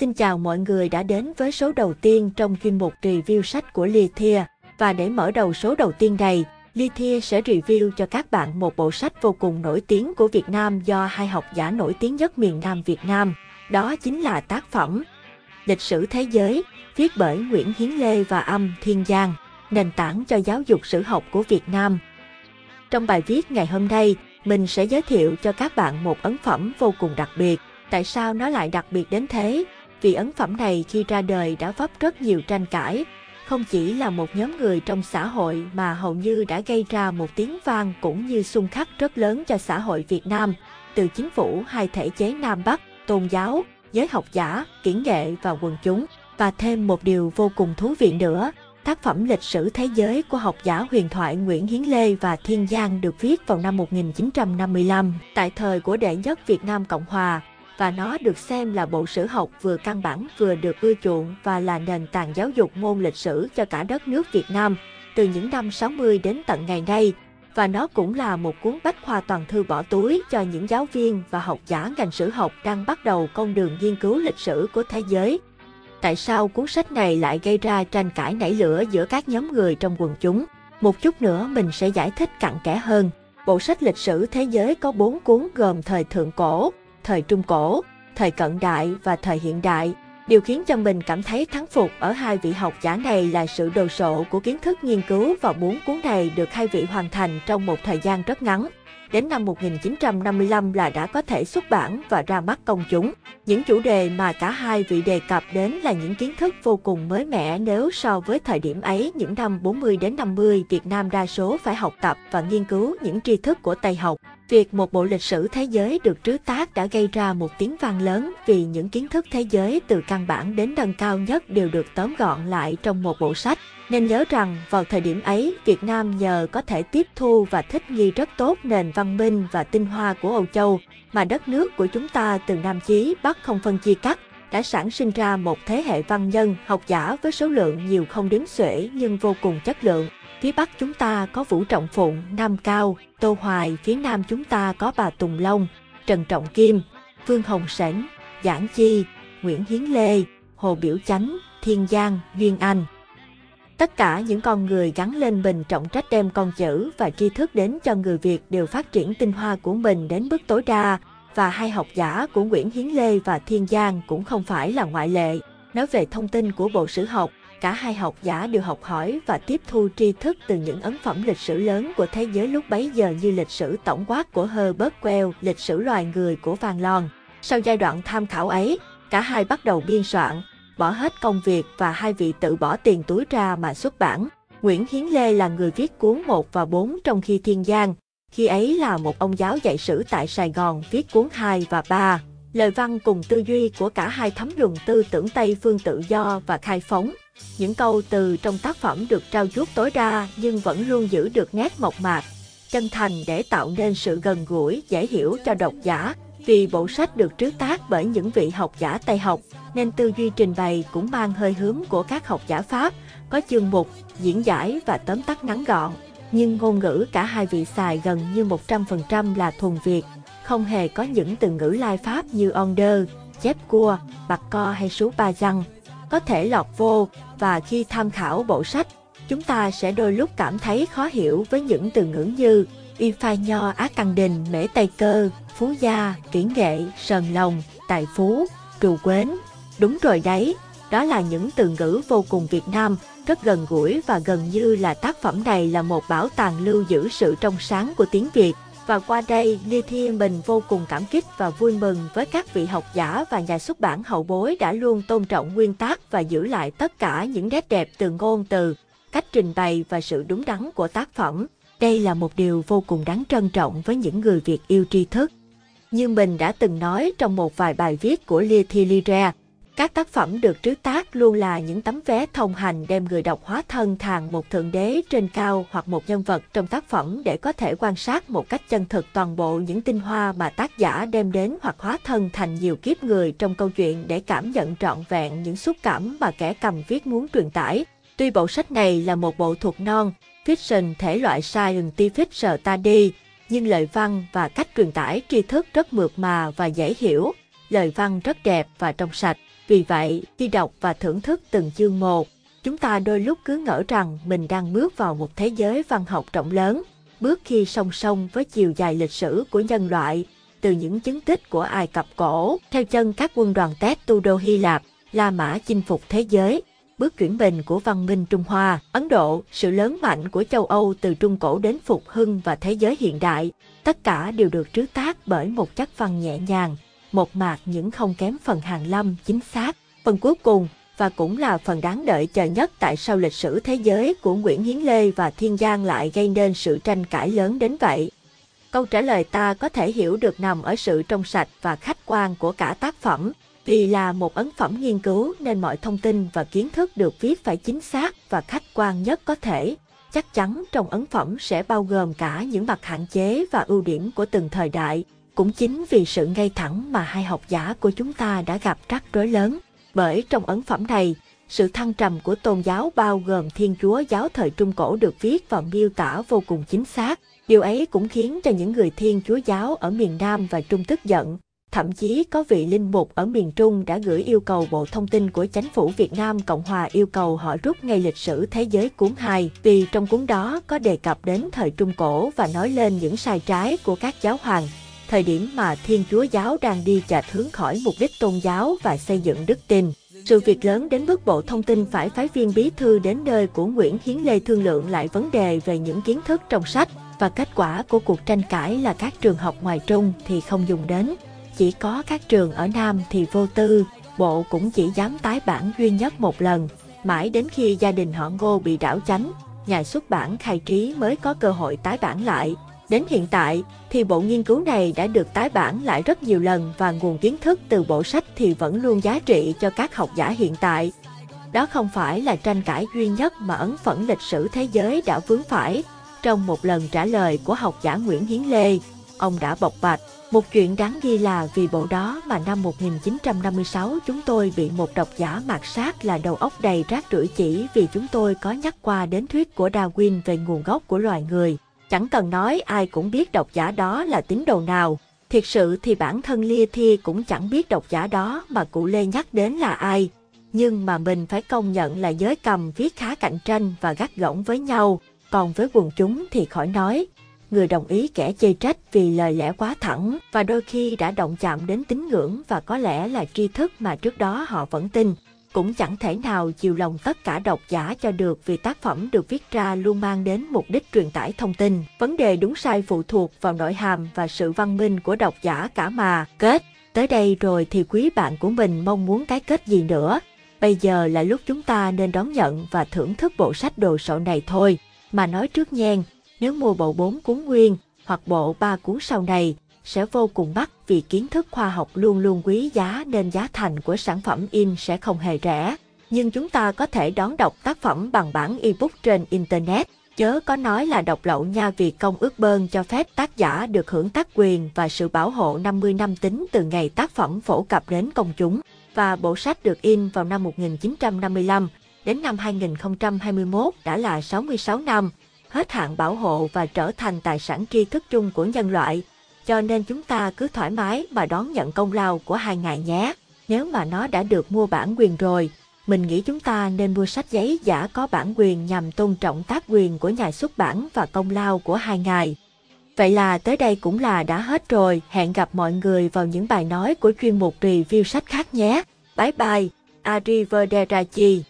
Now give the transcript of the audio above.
Xin chào mọi người đã đến với số đầu tiên trong chuyên mục review sách của Lithia. Và để mở đầu số đầu tiên này, Lithia sẽ review cho các bạn một bộ sách vô cùng nổi tiếng của Việt Nam do hai học giả nổi tiếng nhất miền Nam Việt Nam. Đó chính là tác phẩm Lịch sử Thế giới, viết bởi Nguyễn Hiến Lê và Âm Thiên Giang, nền tảng cho giáo dục sử học của Việt Nam. Trong bài viết ngày hôm nay, mình sẽ giới thiệu cho các bạn một ấn phẩm vô cùng đặc biệt. Tại sao nó lại đặc biệt đến thế? Vì ấn phẩm này khi ra đời đã vấp rất nhiều tranh cãi. Không chỉ là một nhóm người trong xã hội mà hầu như đã gây ra một tiếng vang cũng như xung khắc rất lớn cho xã hội Việt Nam, từ chính phủ hai thể chế Nam Bắc, tôn giáo, giới học giả, kỹ nghệ và quần chúng. Và thêm một điều vô cùng thú vị nữa, tác phẩm lịch sử thế giới của học giả huyền thoại Nguyễn Hiến Lê và Thiên Giang được viết vào năm 1955, tại thời của đệ nhất Việt Nam Cộng Hòa, và nó được xem là bộ sử học vừa căn bản vừa được ưa chuộng và là nền tảng giáo dục môn lịch sử cho cả đất nước Việt Nam từ những năm 60 đến tận ngày nay và nó cũng là một cuốn bách khoa toàn thư bỏ túi cho những giáo viên và học giả ngành sử học đang bắt đầu con đường nghiên cứu lịch sử của thế giới. Tại sao cuốn sách này lại gây ra tranh cãi nảy lửa giữa các nhóm người trong quần chúng? Một chút nữa mình sẽ giải thích cặn kẽ hơn. Bộ sách lịch sử thế giới có 4 cuốn gồm thời thượng cổ, thời Trung Cổ, thời cận đại và thời hiện đại. Điều khiến cho mình cảm thấy thắng phục ở hai vị học giả này là sự đồ sộ của kiến thức nghiên cứu vào bốn cuốn này được hai vị hoàn thành trong một thời gian rất ngắn. Đến năm 1955 là đã có thể xuất bản và ra mắt công chúng. Những chủ đề mà cả hai vị đề cập đến là những kiến thức vô cùng mới mẻ nếu so với thời điểm ấy những năm 40 đến 50 Việt Nam đa số phải học tập và nghiên cứu những tri thức của Tây học. Việc một bộ lịch sử thế giới được trứ tác đã gây ra một tiếng vang lớn vì những kiến thức thế giới từ căn bản đến nâng cao nhất đều được tóm gọn lại trong một bộ sách. Nên nhớ rằng vào thời điểm ấy, Việt Nam nhờ có thể tiếp thu và thích nghi rất tốt nền văn minh và tinh hoa của Âu Châu, mà đất nước của chúng ta từ Nam Chí Bắc không phân chia cắt, đã sản sinh ra một thế hệ văn nhân, học giả với số lượng nhiều không đếm xuể nhưng vô cùng chất lượng. Phía Bắc chúng ta có Vũ Trọng Phụng, Nam Cao, Tô Hoài, phía Nam chúng ta có bà Tùng Long, Trần Trọng Kim, Vương Hồng Sảnh, Giảng Chi, Nguyễn Hiến Lê, Hồ Biểu Chánh, Thiên Giang, Duyên Anh. Tất cả những con người gắn lên mình trọng trách đem con chữ và tri thức đến cho người Việt đều phát triển tinh hoa của mình đến mức tối đa, và hai học giả của Nguyễn Hiến Lê và Thiên Giang cũng không phải là ngoại lệ. Nói về thông tin của bộ sử học, cả hai học giả đều học hỏi và tiếp thu tri thức từ những ấn phẩm lịch sử lớn của thế giới lúc bấy giờ như lịch sử tổng quát của Herbert Quell, lịch sử loài người của Van Lon. Sau giai đoạn tham khảo ấy, cả hai bắt đầu biên soạn, bỏ hết công việc và hai vị tự bỏ tiền túi ra mà xuất bản. Nguyễn Hiến Lê là người viết cuốn 1 và 4 trong khi Thiên Giang, khi ấy là một ông giáo dạy sử tại Sài Gòn viết cuốn 2 và 3. Lời văn cùng tư duy của cả hai thấm luận tư tưởng Tây phương tự do và khai phóng. Những câu từ trong tác phẩm được trao chuốt tối đa nhưng vẫn luôn giữ được nét mộc mạc, chân thành để tạo nên sự gần gũi, dễ hiểu cho độc giả. Vì bộ sách được trứ tác bởi những vị học giả Tây học, nên tư duy trình bày cũng mang hơi hướng của các học giả Pháp, có chương mục, diễn giải và tóm tắt ngắn gọn. Nhưng ngôn ngữ cả hai vị xài gần như 100% là thuần Việt, không hề có những từ ngữ lai Pháp như onder, chép cua, bạc co hay số ba răng có thể lọt vô và khi tham khảo bộ sách, chúng ta sẽ đôi lúc cảm thấy khó hiểu với những từ ngữ như y phai nho á căn đình mễ tây cơ, phú gia, kỹ nghệ, sờn lòng, tài phú, trù quến. Đúng rồi đấy, đó là những từ ngữ vô cùng Việt Nam, rất gần gũi và gần như là tác phẩm này là một bảo tàng lưu giữ sự trong sáng của tiếng Việt. Và qua đây, Ni Thiên Bình vô cùng cảm kích và vui mừng với các vị học giả và nhà xuất bản hậu bối đã luôn tôn trọng nguyên tác và giữ lại tất cả những nét đẹp từ ngôn từ, cách trình bày và sự đúng đắn của tác phẩm. Đây là một điều vô cùng đáng trân trọng với những người Việt yêu tri thức. Như mình đã từng nói trong một vài bài viết của Lithilire, các tác phẩm được trứ tác luôn là những tấm vé thông hành đem người đọc hóa thân thành một thượng đế trên cao hoặc một nhân vật trong tác phẩm để có thể quan sát một cách chân thực toàn bộ những tinh hoa mà tác giả đem đến hoặc hóa thân thành nhiều kiếp người trong câu chuyện để cảm nhận trọn vẹn những xúc cảm mà kẻ cầm viết muốn truyền tải. Tuy bộ sách này là một bộ thuộc non, fiction thể loại scientific study, nhưng lời văn và cách truyền tải tri thức rất mượt mà và dễ hiểu, lời văn rất đẹp và trong sạch Vì vậy, khi đọc và thưởng thức từng chương một, chúng ta đôi lúc cứ ngỡ rằng mình đang bước vào một thế giới văn học rộng lớn, bước khi song song với chiều dài lịch sử của nhân loại, từ những chứng tích của Ai Cập cổ, theo chân các quân đoàn tét tu đô Hy Lạp, La Mã chinh phục thế giới, bước chuyển bình của văn minh Trung Hoa, Ấn Độ, sự lớn mạnh của châu Âu từ Trung Cổ đến phục hưng và thế giới hiện đại, tất cả đều được trứ tác bởi một chất văn nhẹ nhàng, một mạc những không kém phần hàng lâm chính xác. Phần cuối cùng, và cũng là phần đáng đợi chờ nhất tại sao lịch sử thế giới của Nguyễn Hiến Lê và Thiên Giang lại gây nên sự tranh cãi lớn đến vậy. Câu trả lời ta có thể hiểu được nằm ở sự trong sạch và khách quan của cả tác phẩm, vì là một ấn phẩm nghiên cứu nên mọi thông tin và kiến thức được viết phải chính xác và khách quan nhất có thể. Chắc chắn trong ấn phẩm sẽ bao gồm cả những mặt hạn chế và ưu điểm của từng thời đại. Cũng chính vì sự ngay thẳng mà hai học giả của chúng ta đã gặp rắc rối lớn. Bởi trong ấn phẩm này, sự thăng trầm của tôn giáo bao gồm Thiên Chúa giáo thời Trung Cổ được viết và miêu tả vô cùng chính xác. Điều ấy cũng khiến cho những người Thiên Chúa giáo ở miền Nam và Trung tức giận. Thậm chí có vị linh mục ở miền Trung đã gửi yêu cầu Bộ Thông tin của Chính phủ Việt Nam Cộng Hòa yêu cầu họ rút ngay lịch sử thế giới cuốn 2 vì trong cuốn đó có đề cập đến thời Trung Cổ và nói lên những sai trái của các giáo hoàng. Thời điểm mà Thiên Chúa Giáo đang đi chệch hướng khỏi mục đích tôn giáo và xây dựng đức tin. Sự việc lớn đến mức Bộ Thông tin phải phái viên bí thư đến nơi của Nguyễn Hiến Lê thương lượng lại vấn đề về những kiến thức trong sách và kết quả của cuộc tranh cãi là các trường học ngoài trung thì không dùng đến chỉ có các trường ở Nam thì vô tư, bộ cũng chỉ dám tái bản duy nhất một lần, mãi đến khi gia đình họ Ngô bị đảo chánh, nhà xuất bản khai trí mới có cơ hội tái bản lại. Đến hiện tại thì bộ nghiên cứu này đã được tái bản lại rất nhiều lần và nguồn kiến thức từ bộ sách thì vẫn luôn giá trị cho các học giả hiện tại. Đó không phải là tranh cãi duy nhất mà ấn phẩm lịch sử thế giới đã vướng phải. Trong một lần trả lời của học giả Nguyễn Hiến Lê, ông đã bộc bạch một chuyện đáng ghi là vì bộ đó mà năm 1956 chúng tôi bị một độc giả mạt sát là đầu óc đầy rác rưởi chỉ vì chúng tôi có nhắc qua đến thuyết của Darwin về nguồn gốc của loài người. Chẳng cần nói ai cũng biết độc giả đó là tín đồ nào. Thiệt sự thì bản thân Lia Thi cũng chẳng biết độc giả đó mà cụ Lê nhắc đến là ai. Nhưng mà mình phải công nhận là giới cầm viết khá cạnh tranh và gắt gỏng với nhau. Còn với quần chúng thì khỏi nói, người đồng ý kẻ chê trách vì lời lẽ quá thẳng và đôi khi đã động chạm đến tín ngưỡng và có lẽ là tri thức mà trước đó họ vẫn tin. Cũng chẳng thể nào chiều lòng tất cả độc giả cho được vì tác phẩm được viết ra luôn mang đến mục đích truyền tải thông tin. Vấn đề đúng sai phụ thuộc vào nội hàm và sự văn minh của độc giả cả mà. Kết, tới đây rồi thì quý bạn của mình mong muốn cái kết gì nữa. Bây giờ là lúc chúng ta nên đón nhận và thưởng thức bộ sách đồ sộ này thôi. Mà nói trước nhen, nếu mua bộ 4 cuốn nguyên hoặc bộ 3 cuốn sau này, sẽ vô cùng mắc vì kiến thức khoa học luôn luôn quý giá nên giá thành của sản phẩm in sẽ không hề rẻ. Nhưng chúng ta có thể đón đọc tác phẩm bằng bản ebook trên Internet. Chớ có nói là độc lậu nha vì công ước bơn cho phép tác giả được hưởng tác quyền và sự bảo hộ 50 năm tính từ ngày tác phẩm phổ cập đến công chúng. Và bộ sách được in vào năm 1955, đến năm 2021 đã là 66 năm hết hạn bảo hộ và trở thành tài sản tri thức chung của nhân loại. Cho nên chúng ta cứ thoải mái mà đón nhận công lao của hai ngài nhé. Nếu mà nó đã được mua bản quyền rồi, mình nghĩ chúng ta nên mua sách giấy giả có bản quyền nhằm tôn trọng tác quyền của nhà xuất bản và công lao của hai ngài. Vậy là tới đây cũng là đã hết rồi, hẹn gặp mọi người vào những bài nói của chuyên mục review sách khác nhé. Bye bye, Arrivederci.